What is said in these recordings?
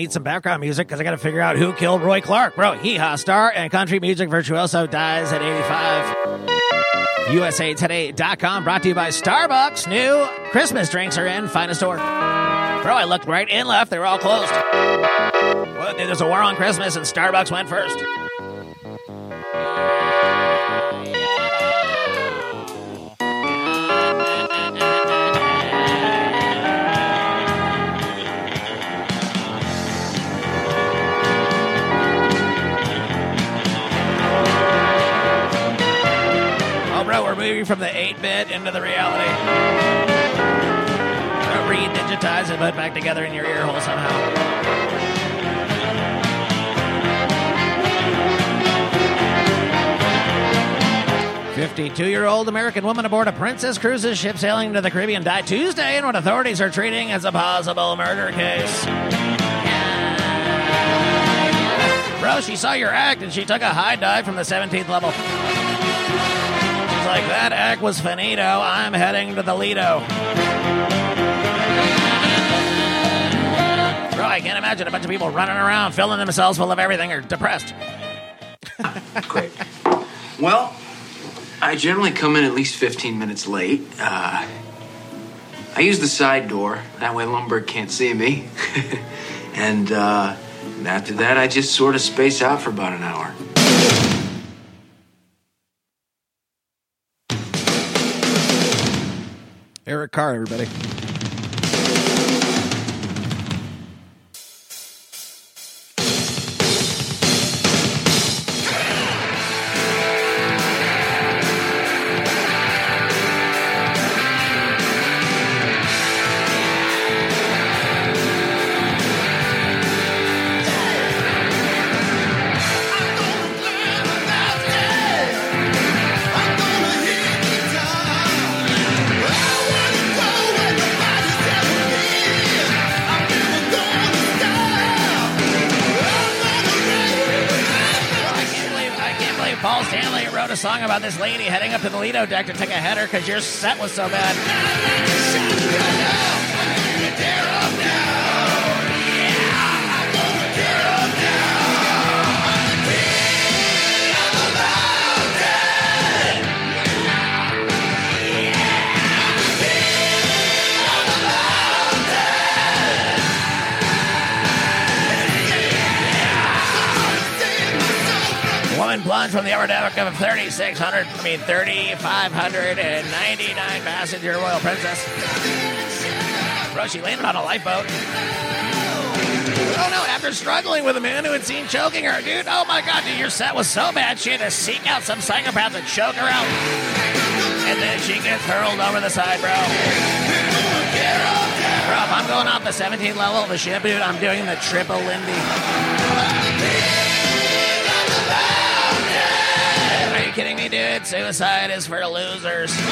Need some background music because I got to figure out who killed Roy Clark. Bro, hee haw star and country music virtuoso dies at 85. USAToday.com brought to you by Starbucks. New Christmas drinks are in. Find a store. Bro, I looked right and left. They were all closed. Well, there's a war on Christmas and Starbucks went first. From the 8 bit into the reality. Re-digitize and put back together in your ear hole somehow. 52-year-old American woman aboard a Princess Cruises ship sailing to the Caribbean died Tuesday in what authorities are treating as a possible murder case. Bro, she saw your act and she took a high dive from the 17th level. Like, that act was finito. I'm heading to the Lido. Bro, I can't imagine a bunch of people running around, filling themselves full of everything, or depressed. Great. Well, I generally come in at least 15 minutes late. Uh, I use the side door. That way Lumbergh can't see me. and uh, after that, I just sort of space out for about an hour. Eric Carr, everybody. Paul Stanley wrote a song about this lady heading up to the Lido deck to take a header because your set was so bad. Woman from the upper deck of 3,600, I mean 3,599 passenger Royal Princess. Bro, she landed on a lifeboat. Oh no, after struggling with a man who had seen choking her, dude. Oh my god, dude, your set was so bad she had to seek out some psychopath to choke her out. And then she gets hurled over the side, bro. Bro, I'm going off the 17th level of the ship, dude, I'm doing the triple Lindy. You kidding me, dude? Suicide is for losers. Be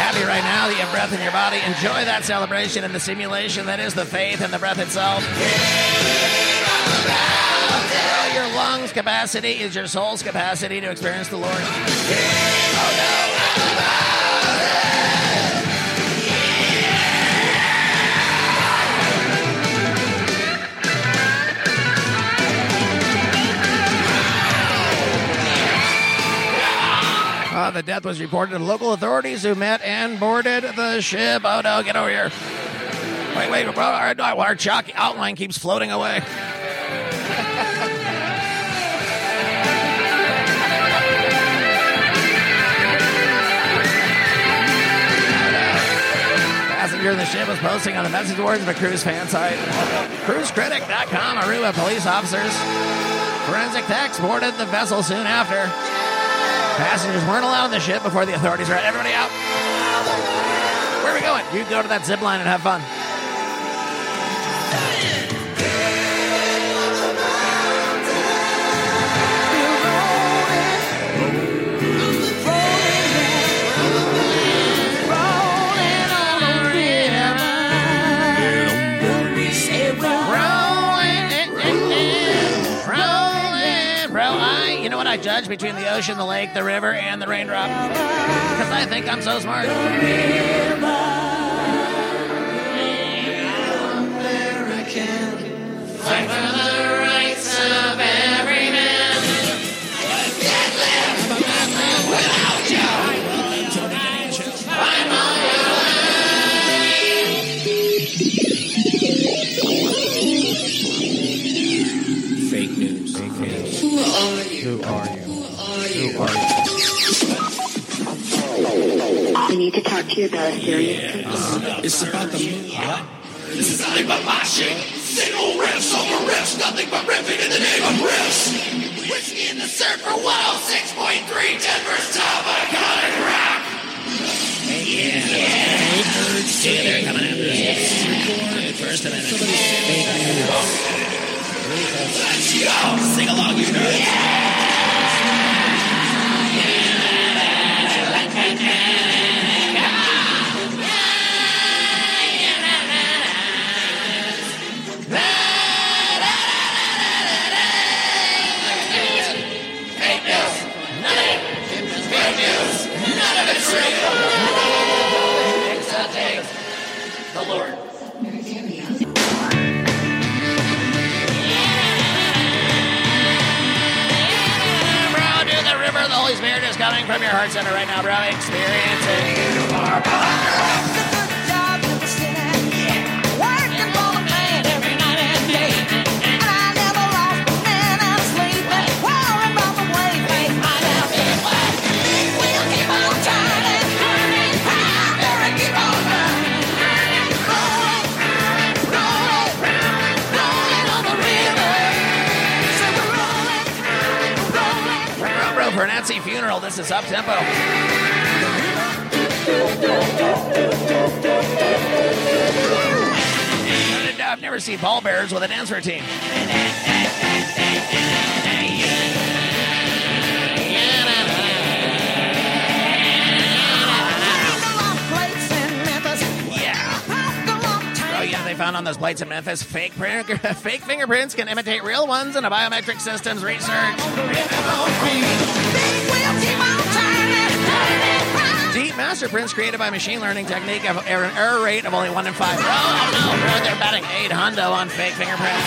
happy right now that you have breath in your body. Enjoy that celebration and the simulation that is the faith and the breath itself. Well, your lungs capacity is your soul's capacity to experience the Lord. Oh, Uh, the death was reported to local authorities who met and boarded the ship. Oh no, get over here. Wait, wait, bro, our, our chalk outline keeps floating away. Passenger of the ship was posting on the message boards of a cruise fan site. CruiseCritic.com, Aruba police officers. Forensic techs boarded the vessel soon after. Passengers weren't allowed on the ship before the authorities were everybody out. Where are we going? You go to that zip line and have fun. between the ocean, the lake, the river, and the raindrop. Because I think I'm so smart. American, fight for the rights of every man. I can't live, I can't live without you. I'm on your line. Fake news. Fake news. Who are you? Who are you? I need to talk to you about a serious uh, It's about the moon. Huh? This is nothing but moshing. Single riffs over riffs, nothing but riffing in the name of riffs. Whiskey in the surf for 106.3 Denver's top iconic rock. Center right now, bro. Experiencing. For Nancy funeral, this is up tempo. I've never seen pallbearers with a dance routine. Bro, you know they found on those plates in Memphis fake print, fake fingerprints can imitate real ones in a biometric systems research. Master prints created by machine learning technique have an error rate of only one in five. Oh no, they're batting eight hundo on fake fingerprints.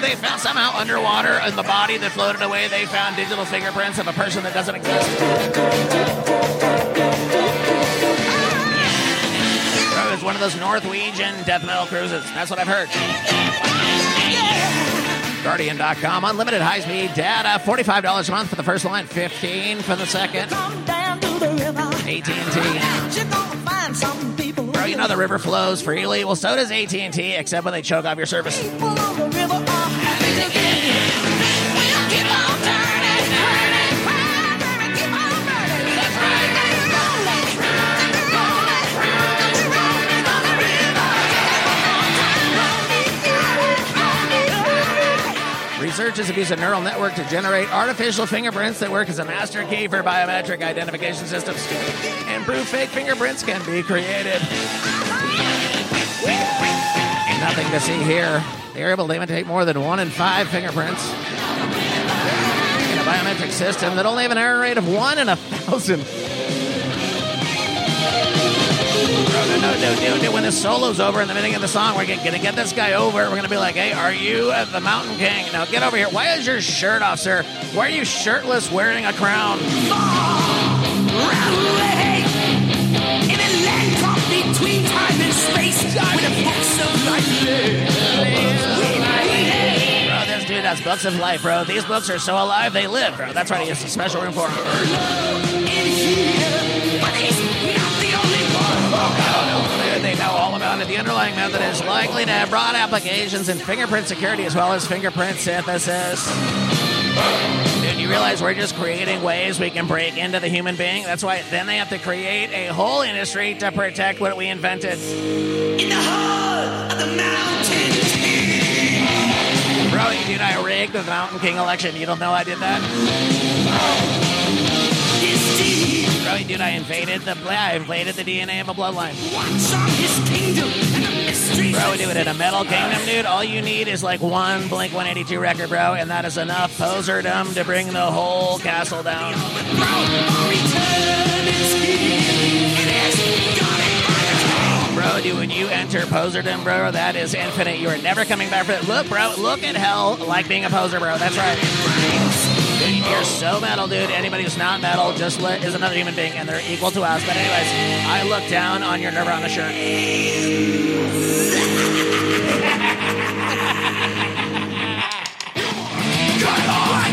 They found somehow underwater in the body that floated away. They found digital fingerprints of a person that doesn't exist. Bro, it's one of those Norwegian death metal cruises. That's what I've heard. Guardian.com, unlimited high speed data, $45 a month for the first line, 15 for the second. AT&T. Bro, you know the river flows freely. Well, so does AT&T, except when they choke off your service. Researchers have used a neural network to generate artificial fingerprints that work as a master key for biometric identification systems. Improved fake fingerprints can be created. Nothing to see here. They're able to imitate more than one in five fingerprints in a biometric system that only have an error rate of one in a thousand. No, no, no, no, no. When the solo's over in the beginning of the song, we're gonna get this guy over. We're gonna be like, "Hey, are you the Mountain King? Now get over here. Why is your shirt off, sir? Why are you shirtless, wearing a crown?" Bro, this dude has books of life, bro. These books are so alive they live, bro. That's right. He has a special room for them. Know all about it. The underlying method is likely to have broad applications in fingerprint security as well as fingerprint synthesis. Dude, you realize we're just creating ways we can break into the human being? That's why then they have to create a whole industry to protect what we invented. In the heart of the mountain king. Bro, you dude, I rigged the Mountain King election. You don't know I did that? Dude, I invaded the I invaded the DNA of a bloodline. Watch on his kingdom and the mysteries. Bro, dude, in a metal kingdom, dude, all you need is like one Blink 182 record, bro, and that is enough poserdom to bring the whole castle down. Bro, dude, when you enter poserdom, bro, that is infinite. You are never coming back for it. Look, bro, look at hell like being a poser, bro. That's right. You're so metal, dude. Anybody who's not metal just li- is another human being, and they're equal to us. But anyways, I look down on your Nirvana shirt.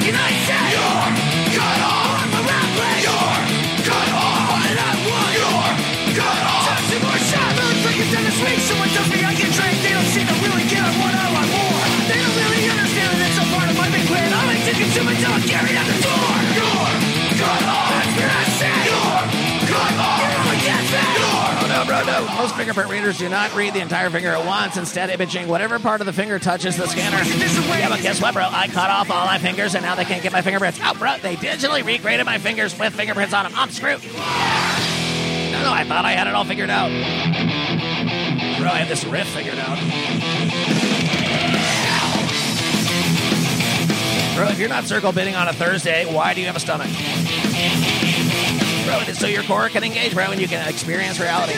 can I say? You're cut off. I'm a. You're cut off. What I want? You're cut off. Down. Someone tells me I get trained. Most fingerprint readers do not read the entire finger at once, instead imaging whatever part of the finger touches the scanner. Yeah, but guess what, bro? I cut off all my fingers, and now they can't get my fingerprints. Oh, bro, they digitally regraded my fingers with fingerprints on them. I'm screwed. No, no, I thought I had it all figured out. Bro, I had this riff figured out. Bro, if you're not circle pitting on a Thursday, why do you have a stomach? So your core can engage, bro, and you can experience reality.